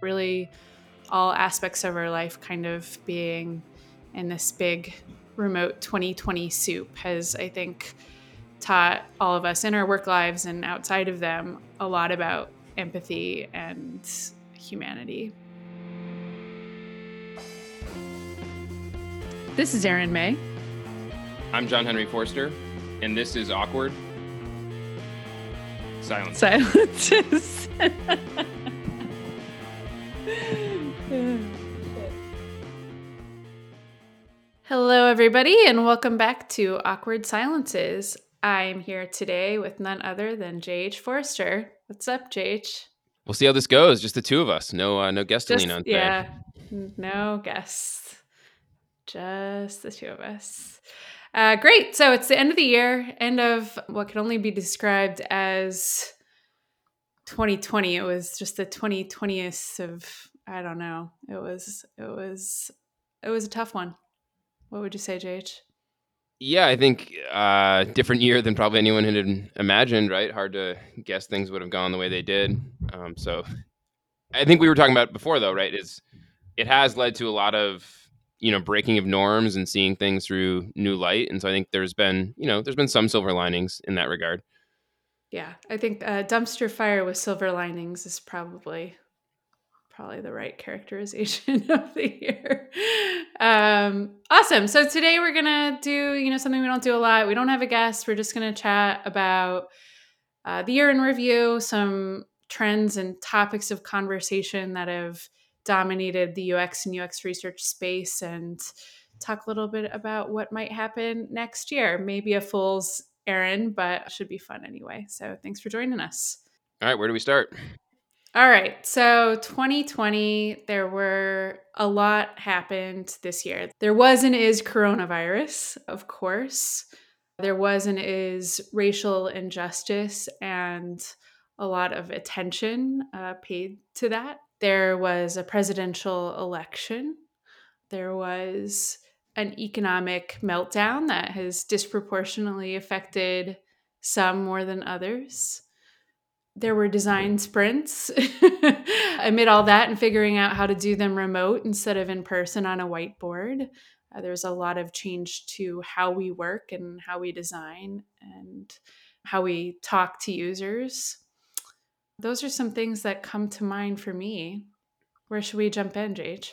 really all aspects of our life kind of being in this big remote 2020 soup has, I think, taught all of us in our work lives and outside of them a lot about empathy and humanity. This is Erin May. I'm John Henry Forster, and this is Awkward Silence. Silences. Hello, everybody, and welcome back to Awkward Silences. I'm here today with none other than JH Forster. What's up, JH? We'll see how this goes. Just the two of us. No, uh, no guest to lean on today. Yeah, no guests. Just the two of us. Uh, great. So it's the end of the year, end of what can only be described as 2020. It was just the 2020th of I don't know. It was it was it was a tough one. What would you say, JH? Yeah, I think uh, different year than probably anyone had imagined. Right, hard to guess things would have gone the way they did. Um, so, I think we were talking about before, though. Right, is it has led to a lot of you know breaking of norms and seeing things through new light, and so I think there's been you know there's been some silver linings in that regard. Yeah, I think uh, dumpster fire with silver linings is probably probably the right characterization of the year. Um, awesome. So today we're gonna do, you know, something we don't do a lot. We don't have a guest. We're just gonna chat about uh, the year in review, some trends and topics of conversation that have dominated the UX and UX research space, and talk a little bit about what might happen next year. Maybe a fool's errand, but should be fun anyway. So thanks for joining us. All right, where do we start? All right. So 2020, there were a lot happened this year. There was and is coronavirus, of course. There was and is racial injustice and a lot of attention uh, paid to that. There was a presidential election. There was an economic meltdown that has disproportionately affected some more than others there were design sprints amid all that and figuring out how to do them remote instead of in person on a whiteboard. Uh, there's a lot of change to how we work and how we design and how we talk to users. Those are some things that come to mind for me. Where should we jump in, JH?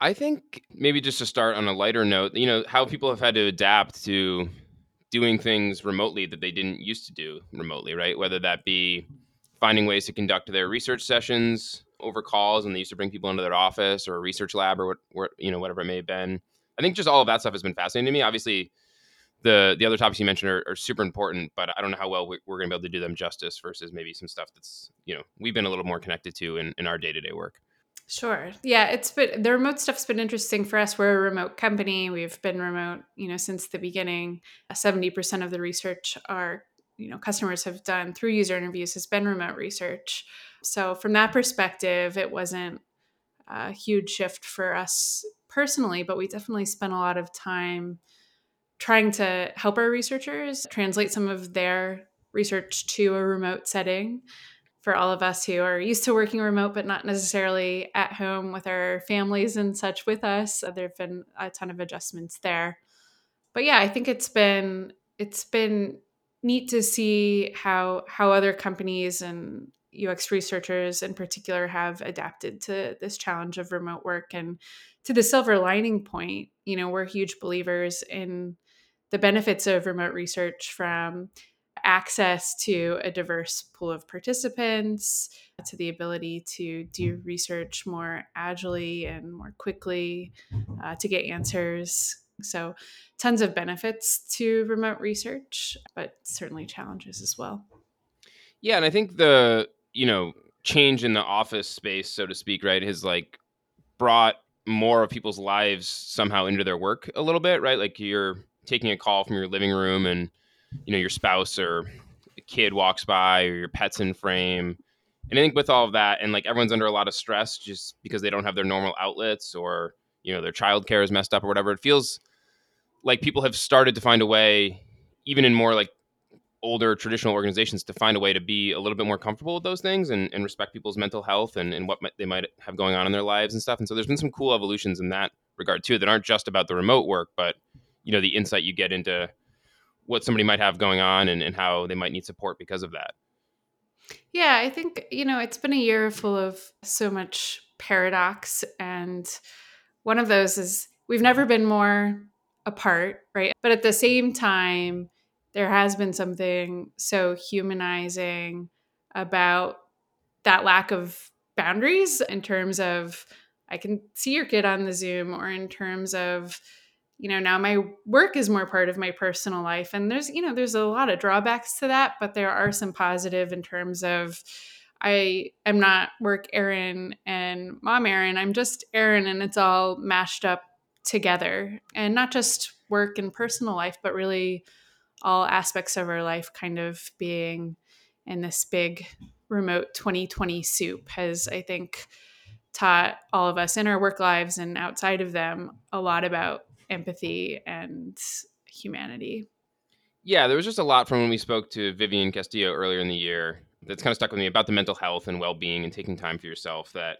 I think maybe just to start on a lighter note, you know, how people have had to adapt to doing things remotely that they didn't used to do remotely, right? Whether that be finding ways to conduct their research sessions over calls, and they used to bring people into their office or a research lab or what, you know, whatever it may have been. I think just all of that stuff has been fascinating to me. Obviously, the the other topics you mentioned are, are super important, but I don't know how well we, are going to be able to do them justice versus maybe some stuff that's you know we've been a little more connected to in, in our day to day work. Sure. Yeah, it's been the remote stuff's been interesting for us. We're a remote company. We've been remote, you know, since the beginning. Seventy percent of the research our you know customers have done through user interviews has been remote research. So from that perspective, it wasn't a huge shift for us personally, but we definitely spent a lot of time trying to help our researchers translate some of their research to a remote setting for all of us who are used to working remote but not necessarily at home with our families and such with us. Uh, there have been a ton of adjustments there. But yeah i think it's been it's been neat to see how how other companies and ux researchers in particular have adapted to this challenge of remote work and to the silver lining point. You know we're huge believers in the benefits of remote research from access to a diverse pool of participants, to the ability to do research more agilely and more quickly, uh, to get answers. So, tons of benefits to remote research, but certainly challenges as well. Yeah, and I think the you know change in the office space, so to speak, right, has like brought more of people's lives somehow into their work a little bit, right? Like you're taking a call from your living room and you know your spouse or a kid walks by or your pet's in frame and i think with all of that and like everyone's under a lot of stress just because they don't have their normal outlets or you know their childcare is messed up or whatever it feels like people have started to find a way even in more like older traditional organizations to find a way to be a little bit more comfortable with those things and, and respect people's mental health and, and what might, they might have going on in their lives and stuff. And so there's been some cool evolutions in that regard too that aren't just about the remote work, but you know the insight you get into what somebody might have going on and, and how they might need support because of that. Yeah, I think, you know, it's been a year full of so much paradox. And one of those is we've never been more apart, right? But at the same time, there has been something so humanizing about that lack of boundaries in terms of I can see your kid on the Zoom or in terms of you know now my work is more part of my personal life and there's you know there's a lot of drawbacks to that but there are some positive in terms of i am not work Erin and mom Erin i'm just Erin and it's all mashed up together and not just work and personal life but really all aspects of our life kind of being in this big remote 2020 soup has i think taught all of us in our work lives and outside of them a lot about empathy and humanity. Yeah, there was just a lot from when we spoke to Vivianne Castillo earlier in the year that's kind of stuck with me about the mental health and well-being and taking time for yourself that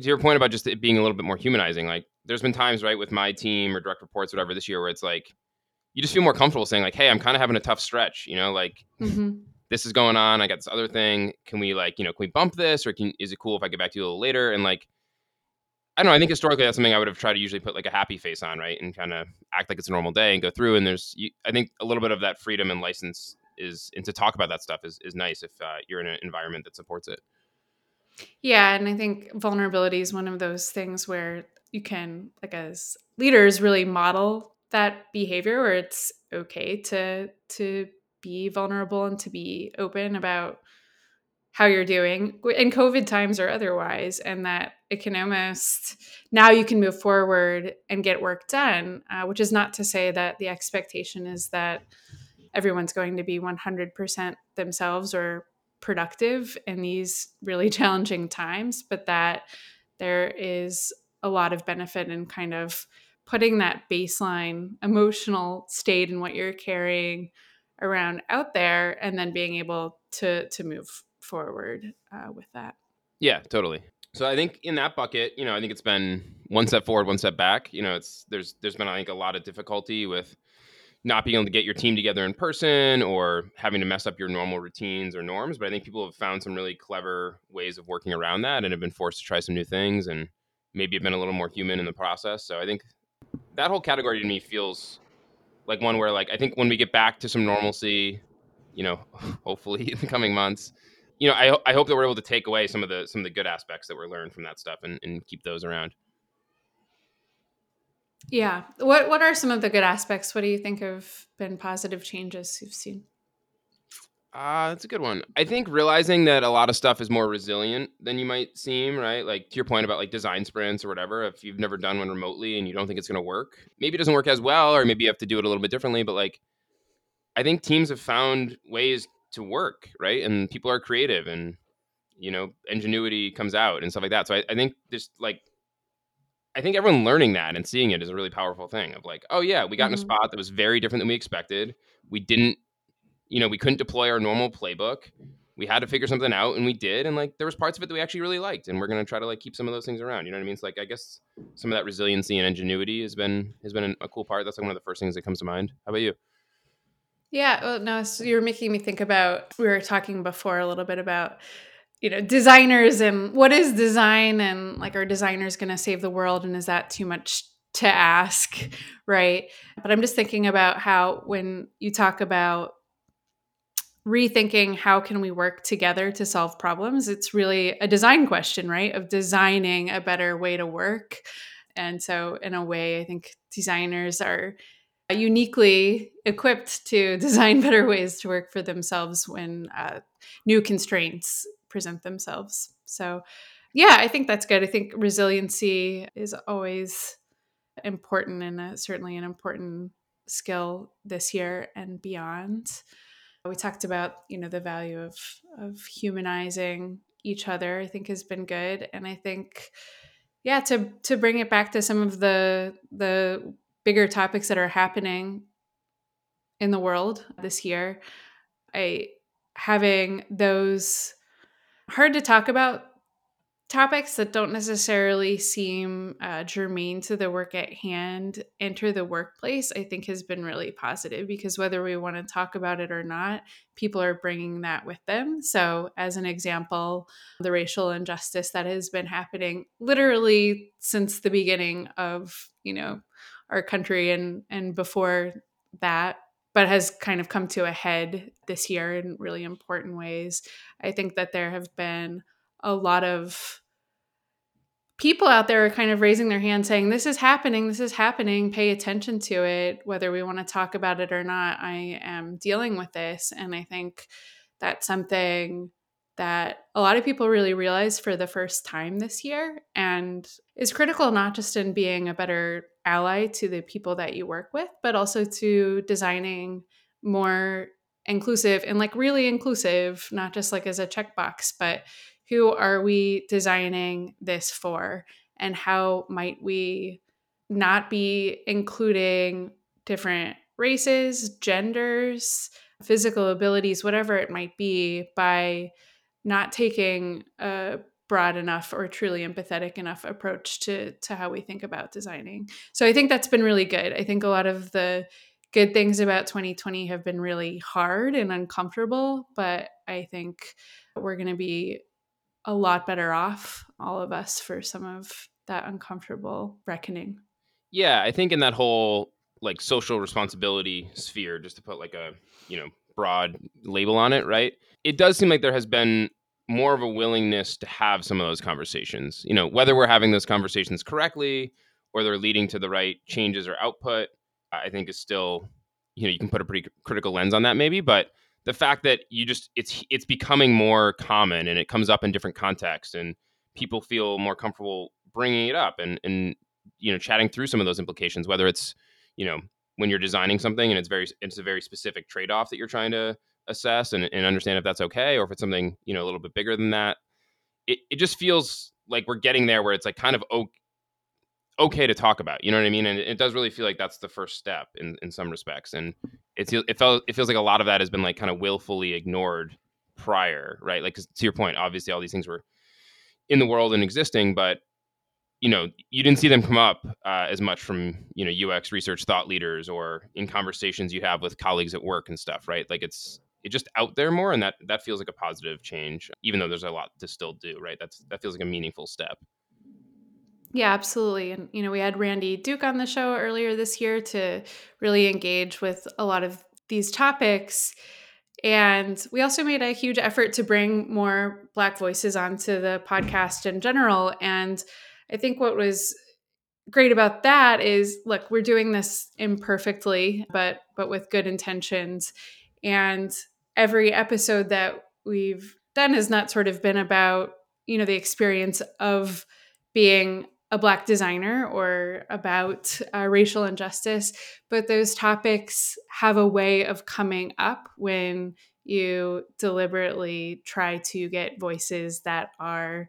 to your point about just it being a little bit more humanizing like there's been times right with my team or direct reports whatever this year where it's like you just feel more comfortable saying like hey i'm kind of having a tough stretch you know like mm-hmm. this is going on i got this other thing can we like you know can we bump this or can is it cool if i get back to you a little later and like I don't know. I think historically that's something I would have tried to usually put like a happy face on, right, and kind of act like it's a normal day and go through. And there's, you, I think, a little bit of that freedom and license is, and to talk about that stuff is is nice if uh, you're in an environment that supports it. Yeah, and I think vulnerability is one of those things where you can, like, as leaders, really model that behavior where it's okay to to be vulnerable and to be open about how you're doing in COVID times or otherwise, and that it can almost now you can move forward and get work done, uh, which is not to say that the expectation is that everyone's going to be 100% themselves or productive in these really challenging times, but that there is a lot of benefit in kind of putting that baseline emotional state and what you're carrying around out there and then being able to to move forward uh, with that. Yeah, totally. So I think in that bucket, you know, I think it's been one step forward, one step back. You know, it's there's there's been I think a lot of difficulty with not being able to get your team together in person or having to mess up your normal routines or norms. But I think people have found some really clever ways of working around that and have been forced to try some new things and maybe have been a little more human in the process. So I think that whole category to me feels like one where like I think when we get back to some normalcy, you know, hopefully in the coming months, you know, I, I hope that we're able to take away some of the some of the good aspects that we're learned from that stuff and, and keep those around. Yeah. What what are some of the good aspects? What do you think have been positive changes you've seen? Uh, that's a good one. I think realizing that a lot of stuff is more resilient than you might seem, right? Like to your point about like design sprints or whatever. If you've never done one remotely and you don't think it's going to work, maybe it doesn't work as well, or maybe you have to do it a little bit differently. But like, I think teams have found ways to work, right? And people are creative and you know, ingenuity comes out and stuff like that. So I, I think just like I think everyone learning that and seeing it is a really powerful thing of like, oh yeah, we got mm-hmm. in a mm-hmm. spot that was very different than we expected. We didn't, you know, we couldn't deploy our normal playbook. We had to figure something out and we did. And like there was parts of it that we actually really liked. And we're gonna try to like keep some of those things around. You know what I mean? It's like I guess some of that resiliency and ingenuity has been has been a cool part. That's like one of the first things that comes to mind. How about you? Yeah, well, no, so you're making me think about. We were talking before a little bit about, you know, designers and what is design, and like, are designers going to save the world, and is that too much to ask, right? But I'm just thinking about how when you talk about rethinking how can we work together to solve problems, it's really a design question, right? Of designing a better way to work. And so, in a way, I think designers are uniquely equipped to design better ways to work for themselves when uh, new constraints present themselves. So, yeah, I think that's good. I think resiliency is always important and uh, certainly an important skill this year and beyond. We talked about, you know, the value of of humanizing each other. I think has been good, and I think, yeah, to to bring it back to some of the the bigger topics that are happening in the world this year. I having those hard to talk about topics that don't necessarily seem uh, germane to the work at hand enter the workplace, I think has been really positive because whether we want to talk about it or not, people are bringing that with them. So, as an example, the racial injustice that has been happening literally since the beginning of, you know, our country and and before that but has kind of come to a head this year in really important ways. I think that there have been a lot of people out there are kind of raising their hand saying this is happening this is happening pay attention to it whether we want to talk about it or not i am dealing with this and i think that's something that a lot of people really realize for the first time this year and is critical not just in being a better ally to the people that you work with but also to designing more inclusive and like really inclusive not just like as a checkbox but who are we designing this for? And how might we not be including different races, genders, physical abilities, whatever it might be, by not taking a broad enough or truly empathetic enough approach to to how we think about designing. So I think that's been really good. I think a lot of the good things about 2020 have been really hard and uncomfortable, but I think we're going to be a lot better off, all of us, for some of that uncomfortable reckoning. Yeah, I think in that whole like social responsibility sphere, just to put like a, you know, broad label on it, right? It does seem like there has been more of a willingness to have some of those conversations. You know, whether we're having those conversations correctly or they're leading to the right changes or output, I think is still, you know, you can put a pretty critical lens on that maybe, but the fact that you just it's it's becoming more common and it comes up in different contexts and people feel more comfortable bringing it up and and you know chatting through some of those implications whether it's you know when you're designing something and it's very it's a very specific trade-off that you're trying to assess and, and understand if that's okay or if it's something you know a little bit bigger than that it, it just feels like we're getting there where it's like kind of okay to talk about. You know what I mean? And it does really feel like that's the first step in, in some respects. And it's it felt it feels like a lot of that has been like kind of willfully ignored prior, right? Like to your point, obviously all these things were in the world and existing, but you know you didn't see them come up uh, as much from you know UX research thought leaders or in conversations you have with colleagues at work and stuff, right? Like it's just out there more, and that that feels like a positive change, even though there's a lot to still do, right? That's that feels like a meaningful step. Yeah, absolutely. And, you know, we had Randy Duke on the show earlier this year to really engage with a lot of these topics. And we also made a huge effort to bring more Black voices onto the podcast in general. And I think what was great about that is look, we're doing this imperfectly, but but with good intentions. And every episode that we've done has not sort of been about, you know, the experience of being a black designer or about uh, racial injustice but those topics have a way of coming up when you deliberately try to get voices that are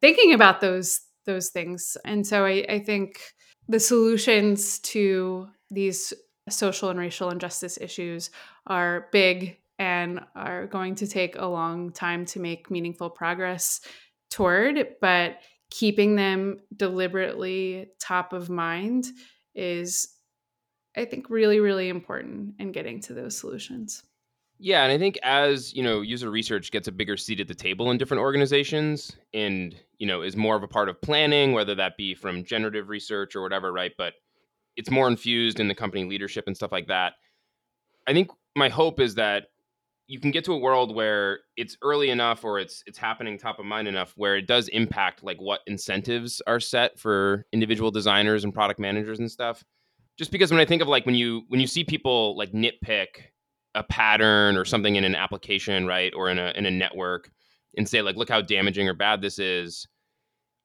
thinking about those those things. And so I, I think the solutions to these social and racial injustice issues are big and are going to take a long time to make meaningful progress toward but keeping them deliberately top of mind is i think really really important in getting to those solutions. Yeah and i think as you know user research gets a bigger seat at the table in different organizations and you know is more of a part of planning whether that be from generative research or whatever right but it's more infused in the company leadership and stuff like that i think my hope is that you can get to a world where it's early enough or it's it's happening top of mind enough where it does impact like what incentives are set for individual designers and product managers and stuff. Just because when i think of like when you when you see people like nitpick a pattern or something in an application right or in a in a network and say like look how damaging or bad this is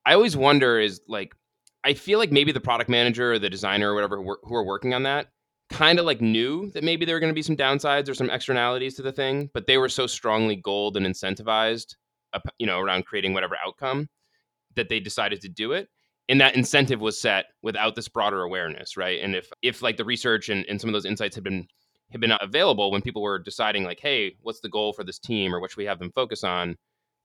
i always wonder is like i feel like maybe the product manager or the designer or whatever who are working on that kind of like knew that maybe there were going to be some downsides or some externalities to the thing, but they were so strongly gold and incentivized, you know, around creating whatever outcome that they decided to do it. And that incentive was set without this broader awareness, right? And if if like the research and, and some of those insights had been had been available when people were deciding like, hey, what's the goal for this team or what should we have them focus on?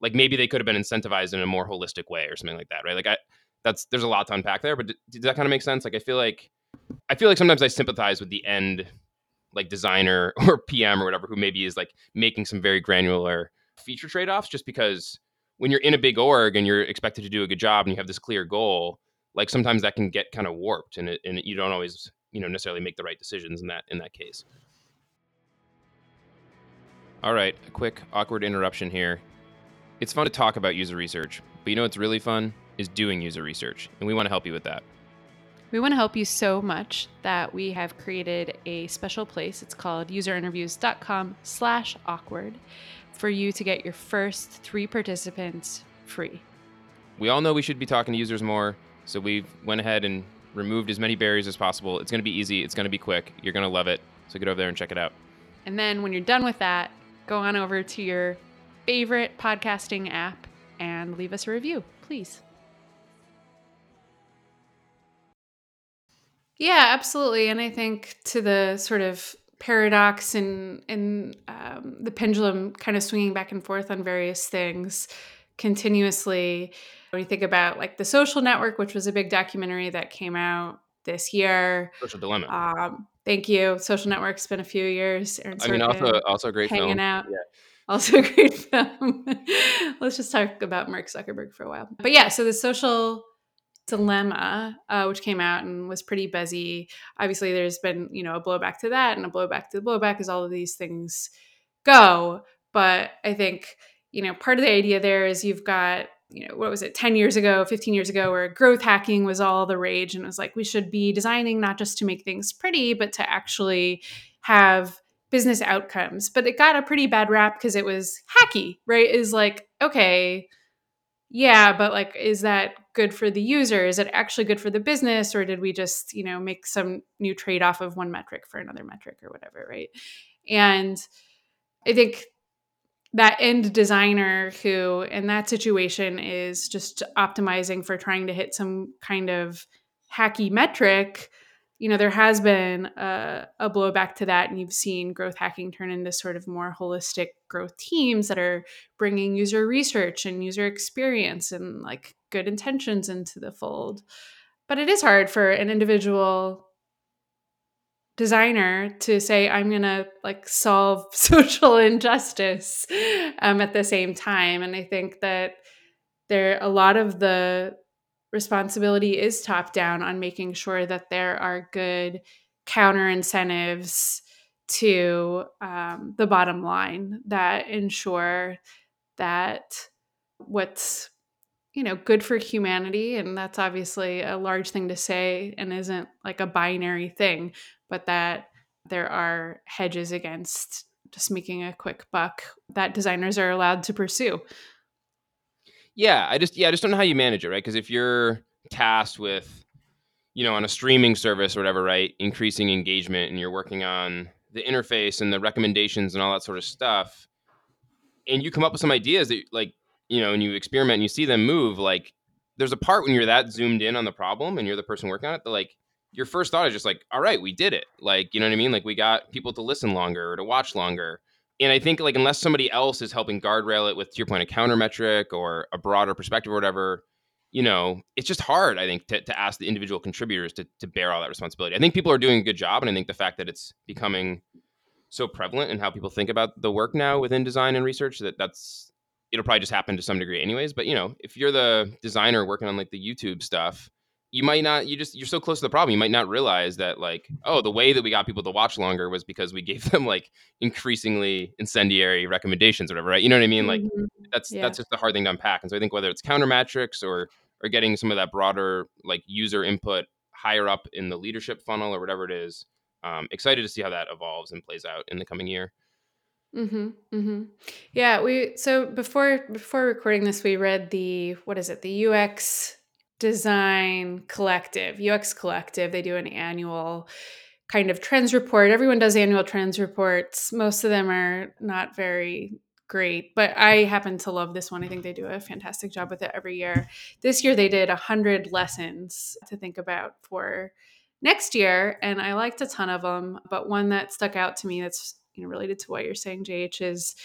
Like maybe they could have been incentivized in a more holistic way or something like that, right? Like I, that's there's a lot to unpack there, but does that kind of make sense? Like I feel like I feel like sometimes I sympathize with the end like designer or PM or whatever who maybe is like making some very granular feature trade-offs just because when you're in a big org and you're expected to do a good job and you have this clear goal, like sometimes that can get kind of warped and it, and you don't always you know necessarily make the right decisions in that in that case. All right, a quick awkward interruption here. It's fun to talk about user research, but you know what's really fun is doing user research, and we want to help you with that. We want to help you so much that we have created a special place. It's called userinterviews.com slash awkward for you to get your first three participants free. We all know we should be talking to users more, so we went ahead and removed as many barriers as possible. It's going to be easy. It's going to be quick. You're going to love it. So get over there and check it out. And then when you're done with that, go on over to your favorite podcasting app and leave us a review, please. Yeah, absolutely. And I think to the sort of paradox and and um, the pendulum kind of swinging back and forth on various things continuously. When you think about like the Social Network, which was a big documentary that came out this year, Social Dilemma. Um, thank you. Social Network's been a few years. Erin I mean, also also a great hanging film. out. Yeah. Also a great film. Let's just talk about Mark Zuckerberg for a while. But yeah, so the Social Dilemma, uh, which came out and was pretty buzzy. Obviously, there's been you know a blowback to that and a blowback to the blowback as all of these things go. But I think you know part of the idea there is you've got you know what was it 10 years ago 15 years ago where growth hacking was all the rage and it was like we should be designing not just to make things pretty but to actually have business outcomes but it got a pretty bad rap because it was hacky right is like okay yeah but like is that good for the user? Is it actually good for the business or did we just you know make some new trade off of one metric for another metric or whatever right? And i think that end designer who in that situation is just optimizing for trying to hit some kind of hacky metric you know there has been a, a, blowback to that and you've seen growth hacking turn into sort of more holistic growth teams that are bringing user research and user experience and like good intentions into the fold. But it is hard for an individual designer to say i'm going to like solve social injustice um, at the same time. And i think that there a lot of the responsibility is top down on making sure that there are good counter incentives to um, the bottom line that ensure that what's you know good for humanity and that's obviously a large thing to say and isn't like a binary thing but that there are hedges against just making a quick buck that designers are allowed to pursue yeah, I just yeah, I just don't know how you manage it, right? Because if you're tasked with, you know, on a streaming service or whatever, right, increasing engagement, and you're working on the interface and the recommendations and all that sort of stuff, and you come up with some ideas that like you know, and you experiment and you see them move, like there's a part when you're that zoomed in on the problem and you're the person working on it that like your first thought is just like, all right, we did it. Like, you know what I mean? Like we got people to listen longer or to watch longer and I think like unless somebody else is helping guardrail it with to your point a counter metric or a broader perspective or whatever, you know, it's just hard, I think, to, to ask the individual contributors to, to bear all that responsibility. I think people are doing a good job. And I think the fact that it's becoming so prevalent in how people think about the work now within design and research that that's it'll probably just happen to some degree anyways. But you know, if you're the designer working on like the YouTube stuff, you might not you just you're so close to the problem you might not realize that like oh the way that we got people to watch longer was because we gave them like increasingly incendiary recommendations or whatever right you know what i mean like mm-hmm. that's yeah. that's just the hard thing to unpack and so i think whether it's counter metrics or or getting some of that broader like user input higher up in the leadership funnel or whatever it is um, excited to see how that evolves and plays out in the coming year Mm-hmm. Mm-hmm. Yeah, we so before before recording this, we read the what is it? The UX Design Collective, UX Collective. They do an annual kind of trends report. Everyone does annual trends reports. Most of them are not very great, but I happen to love this one. I think they do a fantastic job with it every year. This year they did 100 lessons to think about for next year, and I liked a ton of them, but one that stuck out to me that's you know related to what you're saying, JH, is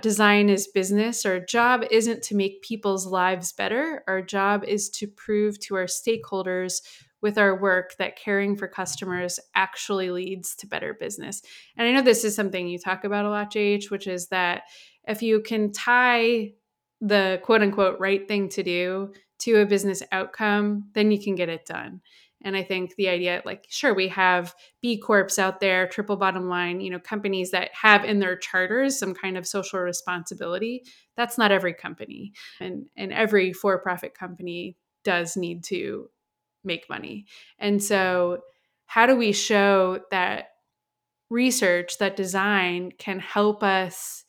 design is business. Our job isn't to make people's lives better. Our job is to prove to our stakeholders with our work that caring for customers actually leads to better business. And I know this is something you talk about a lot, JH, which is that if you can tie the quote unquote right thing to do to a business outcome, then you can get it done. And I think the idea, like, sure, we have B Corps out there, triple bottom line, you know, companies that have in their charters some kind of social responsibility. That's not every company. And, and every for profit company does need to make money. And so, how do we show that research, that design can help us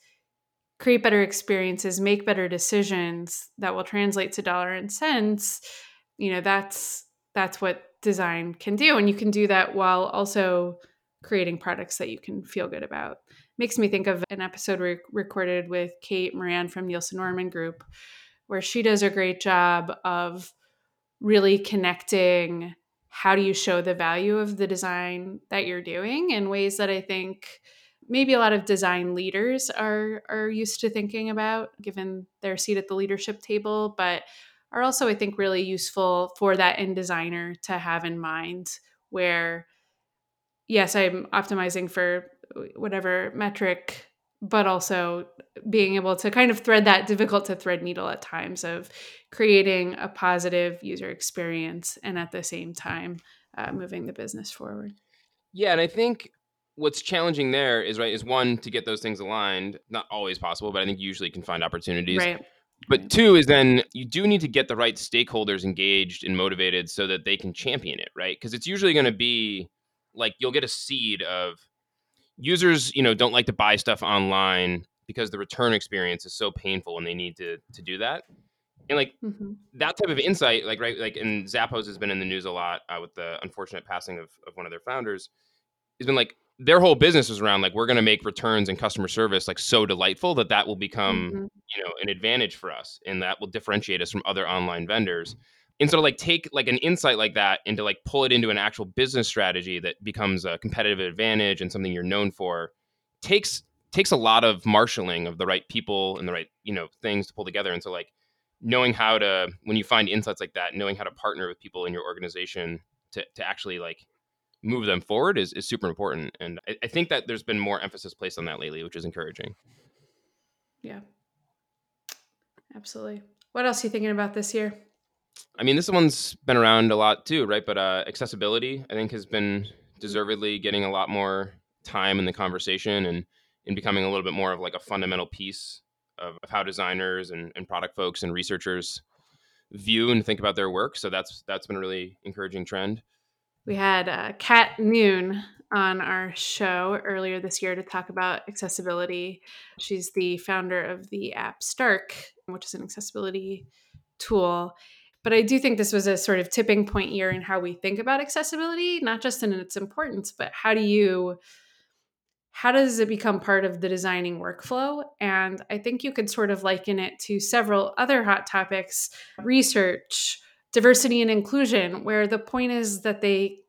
create better experiences, make better decisions that will translate to dollar and cents? You know, that's that's what design can do and you can do that while also creating products that you can feel good about. Makes me think of an episode we recorded with kate moran from nielsen norman group where she does a great job of really connecting how do you show the value of the design that you're doing in ways that i think maybe a lot of design leaders are are used to thinking about given their seat at the leadership table. But are also, I think, really useful for that end designer to have in mind where, yes, I'm optimizing for whatever metric, but also being able to kind of thread that difficult to thread needle at times of creating a positive user experience and at the same time uh, moving the business forward. Yeah, and I think what's challenging there is right is one to get those things aligned. Not always possible, but I think usually can find opportunities. Right. But two is then you do need to get the right stakeholders engaged and motivated so that they can champion it, right? Because it's usually going to be like you'll get a seed of users, you know, don't like to buy stuff online because the return experience is so painful and they need to to do that. And like mm-hmm. that type of insight, like right, like and Zappos has been in the news a lot uh, with the unfortunate passing of, of one of their founders. Has been like their whole business is around like we're going to make returns and customer service like so delightful that that will become mm-hmm. you know an advantage for us and that will differentiate us from other online vendors and so to like take like an insight like that and to like pull it into an actual business strategy that becomes a competitive advantage and something you're known for takes takes a lot of marshaling of the right people and the right you know things to pull together and so like knowing how to when you find insights like that knowing how to partner with people in your organization to, to actually like move them forward is, is super important. And I, I think that there's been more emphasis placed on that lately, which is encouraging. Yeah. Absolutely. What else are you thinking about this year? I mean, this one's been around a lot too, right? But uh, accessibility, I think, has been deservedly getting a lot more time in the conversation and, in becoming a little bit more of like a fundamental piece of, of how designers and, and product folks and researchers view and think about their work. So that's that's been a really encouraging trend. We had uh, Cat Noone on our show earlier this year to talk about accessibility. She's the founder of the app Stark, which is an accessibility tool. But I do think this was a sort of tipping point year in how we think about accessibility, not just in its importance, but how do you how does it become part of the designing workflow? And I think you could sort of liken it to several other hot topics, research, diversity and inclusion, where the point is that they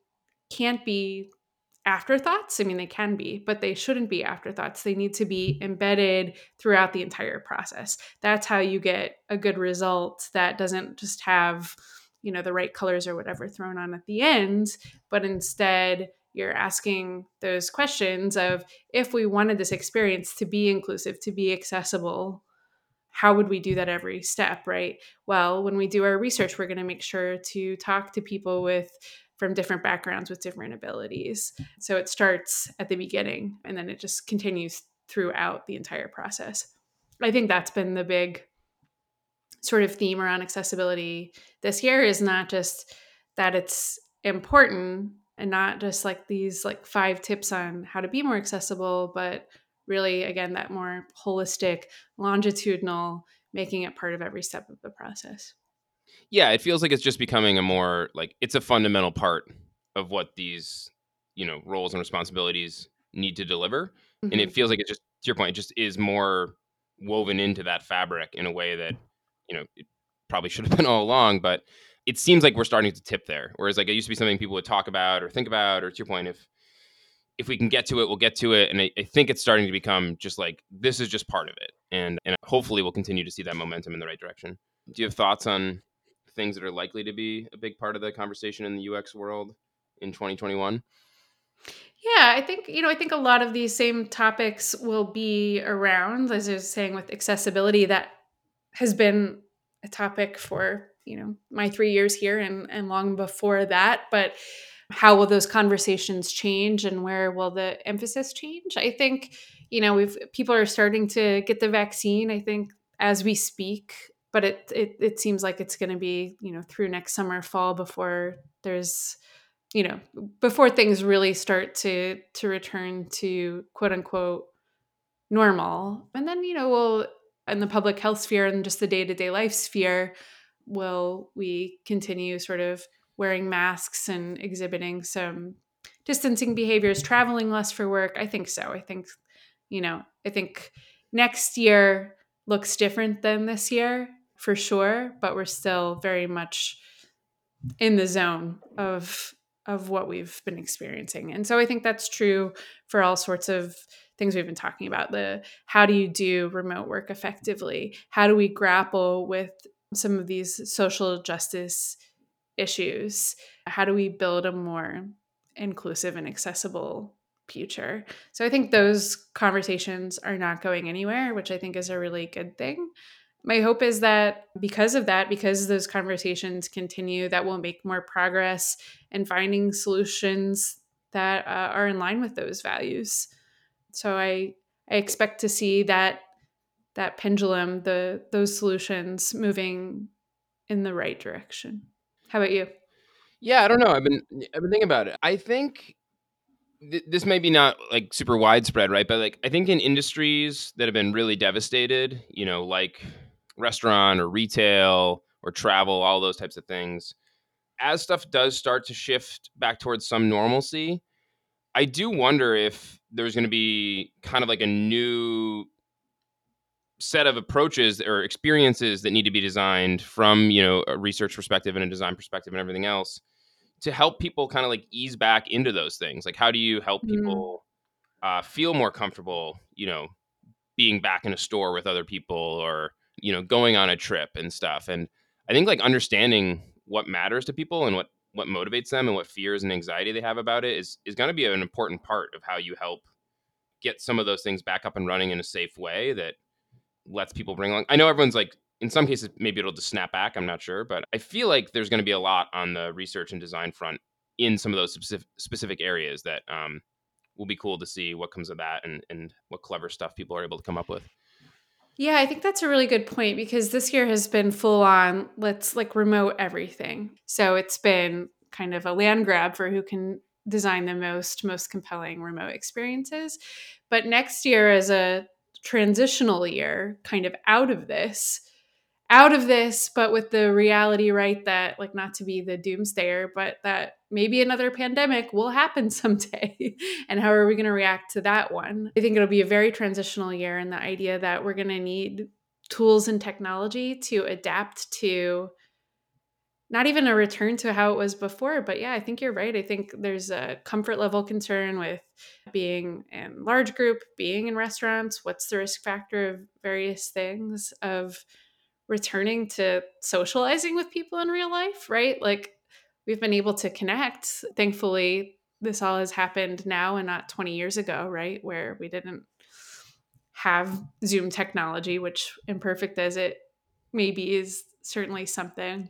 can't be afterthoughts. I mean, they can be, but they shouldn't be afterthoughts. They need to be embedded throughout the entire process. That's how you get a good result that doesn't just have, you know, the right colors or whatever thrown on at the end, but instead you're asking those questions of if we wanted this experience to be inclusive, to be accessible, how would we do that every step, right? Well, when we do our research, we're going to make sure to talk to people with from different backgrounds with different abilities. So it starts at the beginning and then it just continues throughout the entire process. I think that's been the big sort of theme around accessibility this year is not just that it's important and not just like these like five tips on how to be more accessible, but really again that more holistic longitudinal making it part of every step of the process yeah it feels like it's just becoming a more like it's a fundamental part of what these you know roles and responsibilities need to deliver mm-hmm. and it mm-hmm. feels like it just to your point it just is more woven into that fabric in a way that you know it probably should have been all along but it seems like we're starting to tip there. Whereas like it used to be something people would talk about or think about, or to your point, if if we can get to it, we'll get to it. And I, I, think it's starting to become just like this is just part of it. And and hopefully we'll continue to see that momentum in the right direction. Do you have thoughts on things that are likely to be a big part of the conversation in the UX world in 2021? Yeah, I think, you know, I think a lot of these same topics will be around, as I was saying with accessibility, that has been a topic for, you know, my three years here and, and long before that. But how will those conversations change and where will the emphasis change? I think, you know, we've people are starting to get the vaccine, I think, as we speak. But it it, it seems like it's gonna be, you know, through next summer, fall before there's you know before things really start to to return to quote unquote normal and then you know we'll in the public health sphere and just the day-to-day life sphere will we continue sort of wearing masks and exhibiting some distancing behaviors traveling less for work i think so i think you know i think next year looks different than this year for sure but we're still very much in the zone of of what we've been experiencing. And so I think that's true for all sorts of things we've been talking about. The how do you do remote work effectively? How do we grapple with some of these social justice issues? How do we build a more inclusive and accessible future? So I think those conversations are not going anywhere, which I think is a really good thing my hope is that because of that, because those conversations continue, that we'll make more progress in finding solutions that uh, are in line with those values. So I I expect to see that that pendulum, the those solutions moving in the right direction. How about you? Yeah, I don't know. I've been I've been thinking about it. I think th- this may be not like super widespread, right? But like I think in industries that have been really devastated, you know, like restaurant or retail or travel, all those types of things. As stuff does start to shift back towards some normalcy, I do wonder if there's going to be kind of like a new set of approaches or experiences that need to be designed from you know a research perspective and a design perspective and everything else to help people kind of like ease back into those things like how do you help mm. people uh, feel more comfortable you know being back in a store with other people or you know, going on a trip and stuff. And I think like understanding what matters to people and what what motivates them and what fears and anxiety they have about it is is going to be an important part of how you help get some of those things back up and running in a safe way that lets people bring along. I know everyone's like in some cases maybe it'll just snap back, I'm not sure, but I feel like there's going to be a lot on the research and design front in some of those specific specific areas that um, will be cool to see what comes of that and and what clever stuff people are able to come up with. Yeah, I think that's a really good point because this year has been full on let's like remote everything. So it's been kind of a land grab for who can design the most most compelling remote experiences. But next year as a transitional year kind of out of this, out of this, but with the reality, right, that like not to be the doomsdayer, but that maybe another pandemic will happen someday. and how are we going to react to that one? I think it'll be a very transitional year, and the idea that we're going to need tools and technology to adapt to not even a return to how it was before but yeah i think you're right i think there's a comfort level concern with being in large group being in restaurants what's the risk factor of various things of returning to socializing with people in real life, right? Like we've been able to connect. Thankfully, this all has happened now and not 20 years ago, right? Where we didn't have Zoom technology, which imperfect as it maybe is certainly something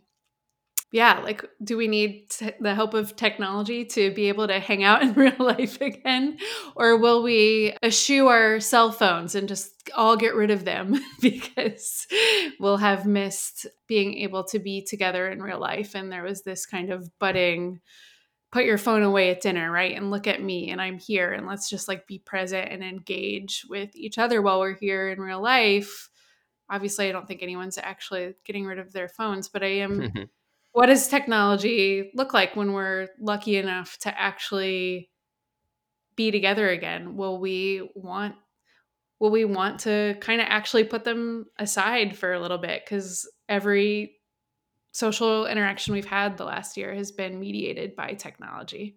yeah, like, do we need t- the help of technology to be able to hang out in real life again? Or will we eschew our cell phones and just all get rid of them because we'll have missed being able to be together in real life? And there was this kind of budding put your phone away at dinner, right? And look at me and I'm here and let's just like be present and engage with each other while we're here in real life. Obviously, I don't think anyone's actually getting rid of their phones, but I am mm-hmm. What does technology look like when we're lucky enough to actually be together again will we want will we want to kind of actually put them aside for a little bit because every social interaction we've had the last year has been mediated by technology?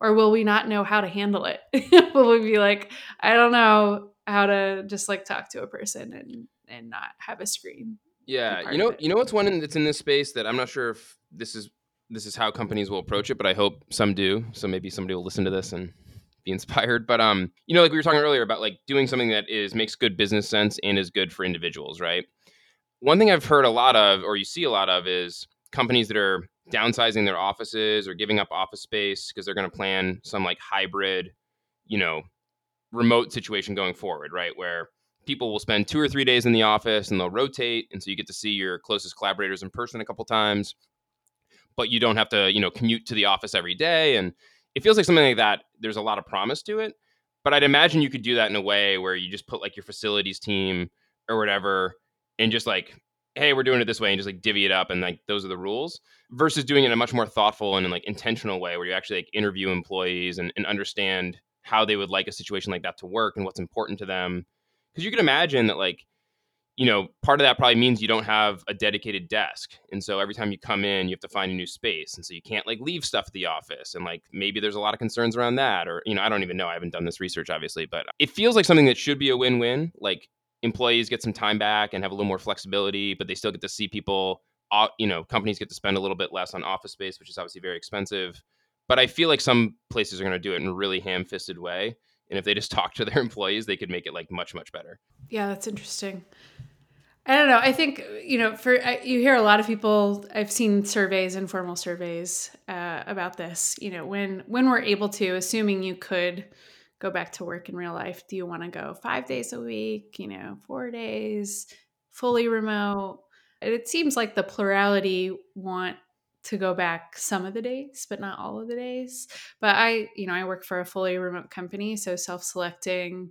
Or will we not know how to handle it? will we be like, I don't know how to just like talk to a person and and not have a screen? Yeah, you know, you know what's one that's in this space that I'm not sure if this is this is how companies will approach it, but I hope some do. So maybe somebody will listen to this and be inspired. But um, you know, like we were talking earlier about like doing something that is makes good business sense and is good for individuals, right? One thing I've heard a lot of, or you see a lot of, is companies that are downsizing their offices or giving up office space because they're going to plan some like hybrid, you know, remote situation going forward, right? Where people will spend two or three days in the office and they'll rotate, and so you get to see your closest collaborators in person a couple times, but you don't have to, you know, commute to the office every day and it feels like something like that. There's a lot of promise to it, but I'd imagine you could do that in a way where you just put like your facilities team or whatever, and just like, hey, we're doing it this way, and just like divvy it up, and like those are the rules. Versus doing it in a much more thoughtful and like intentional way, where you actually like interview employees and, and understand how they would like a situation like that to work and what's important to them. Because you can imagine that like you know, part of that probably means you don't have a dedicated desk. And so every time you come in, you have to find a new space. And so you can't like leave stuff at the office. And like maybe there's a lot of concerns around that. Or, you know, I don't even know. I haven't done this research, obviously, but it feels like something that should be a win win. Like employees get some time back and have a little more flexibility, but they still get to see people. Uh, you know, companies get to spend a little bit less on office space, which is obviously very expensive. But I feel like some places are going to do it in a really ham fisted way. And if they just talk to their employees, they could make it like much, much better. Yeah, that's interesting. I don't know. I think you know, for you hear a lot of people. I've seen surveys, informal surveys uh, about this. You know, when when we're able to, assuming you could go back to work in real life, do you want to go five days a week? You know, four days, fully remote? It seems like the plurality want to go back some of the days, but not all of the days. But I, you know, I work for a fully remote company, so self-selecting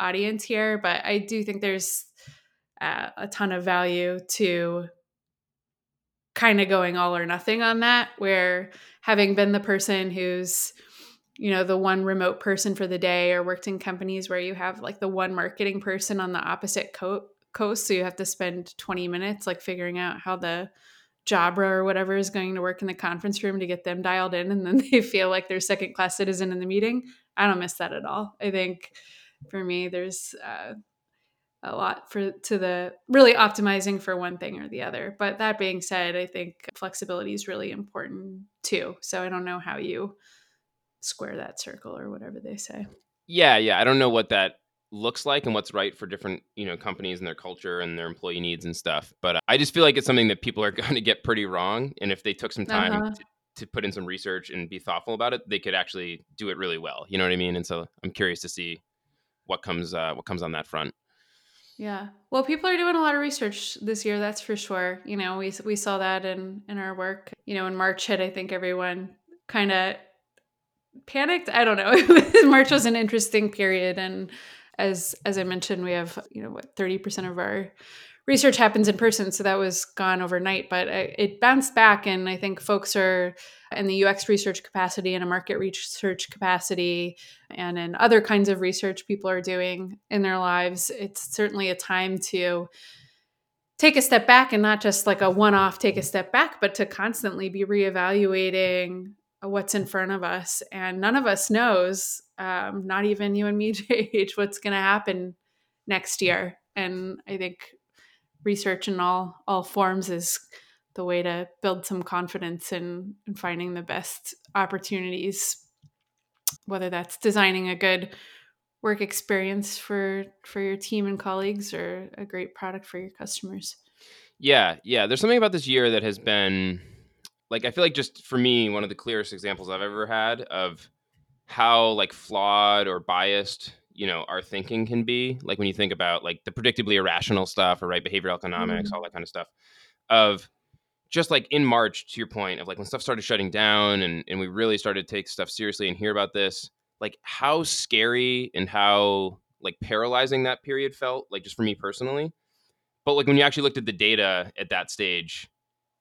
audience here. But I do think there's uh, a ton of value to kind of going all or nothing on that where having been the person who's you know the one remote person for the day or worked in companies where you have like the one marketing person on the opposite co- coast so you have to spend 20 minutes like figuring out how the Jabra or whatever is going to work in the conference room to get them dialed in and then they feel like they're second class citizen in the meeting i don't miss that at all i think for me there's uh, a lot for to the really optimizing for one thing or the other. But that being said, I think flexibility is really important too. So I don't know how you square that circle or whatever they say. Yeah, yeah. I don't know what that looks like and what's right for different you know companies and their culture and their employee needs and stuff but i just feel like it's something that people are going to get pretty wrong and if they took some time uh-huh. to, to put in some research and be thoughtful about it they could actually do it really well you know what i mean and so i'm curious to see what comes uh, what comes on that front yeah. Well, people are doing a lot of research this year, that's for sure. You know, we we saw that in in our work. You know, when March hit, I think everyone kind of panicked. I don't know. March was an interesting period and as as I mentioned, we have, you know, what 30% of our research happens in person, so that was gone overnight, but it bounced back and I think folks are in the UX research capacity and a market research capacity and in other kinds of research people are doing in their lives, it's certainly a time to take a step back and not just like a one off take a step back, but to constantly be reevaluating what's in front of us. And none of us knows, um, not even you and me, JH, what's going to happen next year. And I think research in all all forms is the way to build some confidence in, in finding the best opportunities whether that's designing a good work experience for for your team and colleagues or a great product for your customers yeah yeah there's something about this year that has been like i feel like just for me one of the clearest examples i've ever had of how like flawed or biased you know our thinking can be like when you think about like the predictably irrational stuff or right behavioral economics mm-hmm. all that kind of stuff of just like in March, to your point of like when stuff started shutting down and, and we really started to take stuff seriously and hear about this, like how scary and how like paralyzing that period felt, like just for me personally. But like when you actually looked at the data at that stage,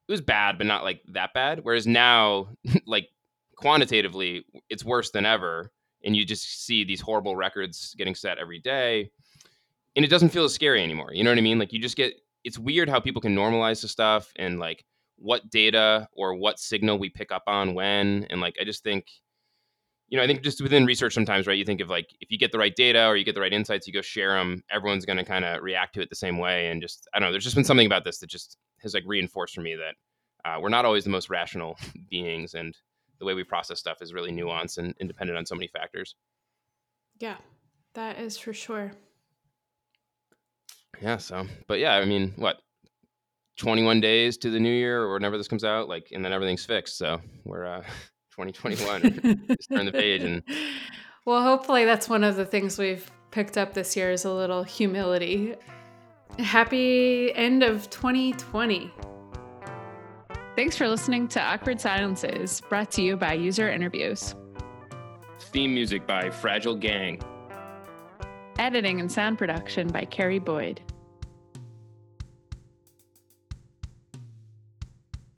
it was bad, but not like that bad. Whereas now, like quantitatively, it's worse than ever. And you just see these horrible records getting set every day. And it doesn't feel as scary anymore. You know what I mean? Like you just get it's weird how people can normalize the stuff and like what data or what signal we pick up on when. And like, I just think, you know, I think just within research sometimes, right? You think of like, if you get the right data or you get the right insights, you go share them, everyone's going to kind of react to it the same way. And just, I don't know, there's just been something about this that just has like reinforced for me that uh, we're not always the most rational beings. And the way we process stuff is really nuanced and independent on so many factors. Yeah, that is for sure. Yeah. So, but yeah, I mean, what, 21 days to the new year or whenever this comes out, like, and then everything's fixed. So we're, uh, 2021, just turn the page and. Well, hopefully that's one of the things we've picked up this year is a little humility. Happy end of 2020. Thanks for listening to Awkward Silences, brought to you by User Interviews. Theme music by Fragile Gang. Editing and sound production by Carrie Boyd.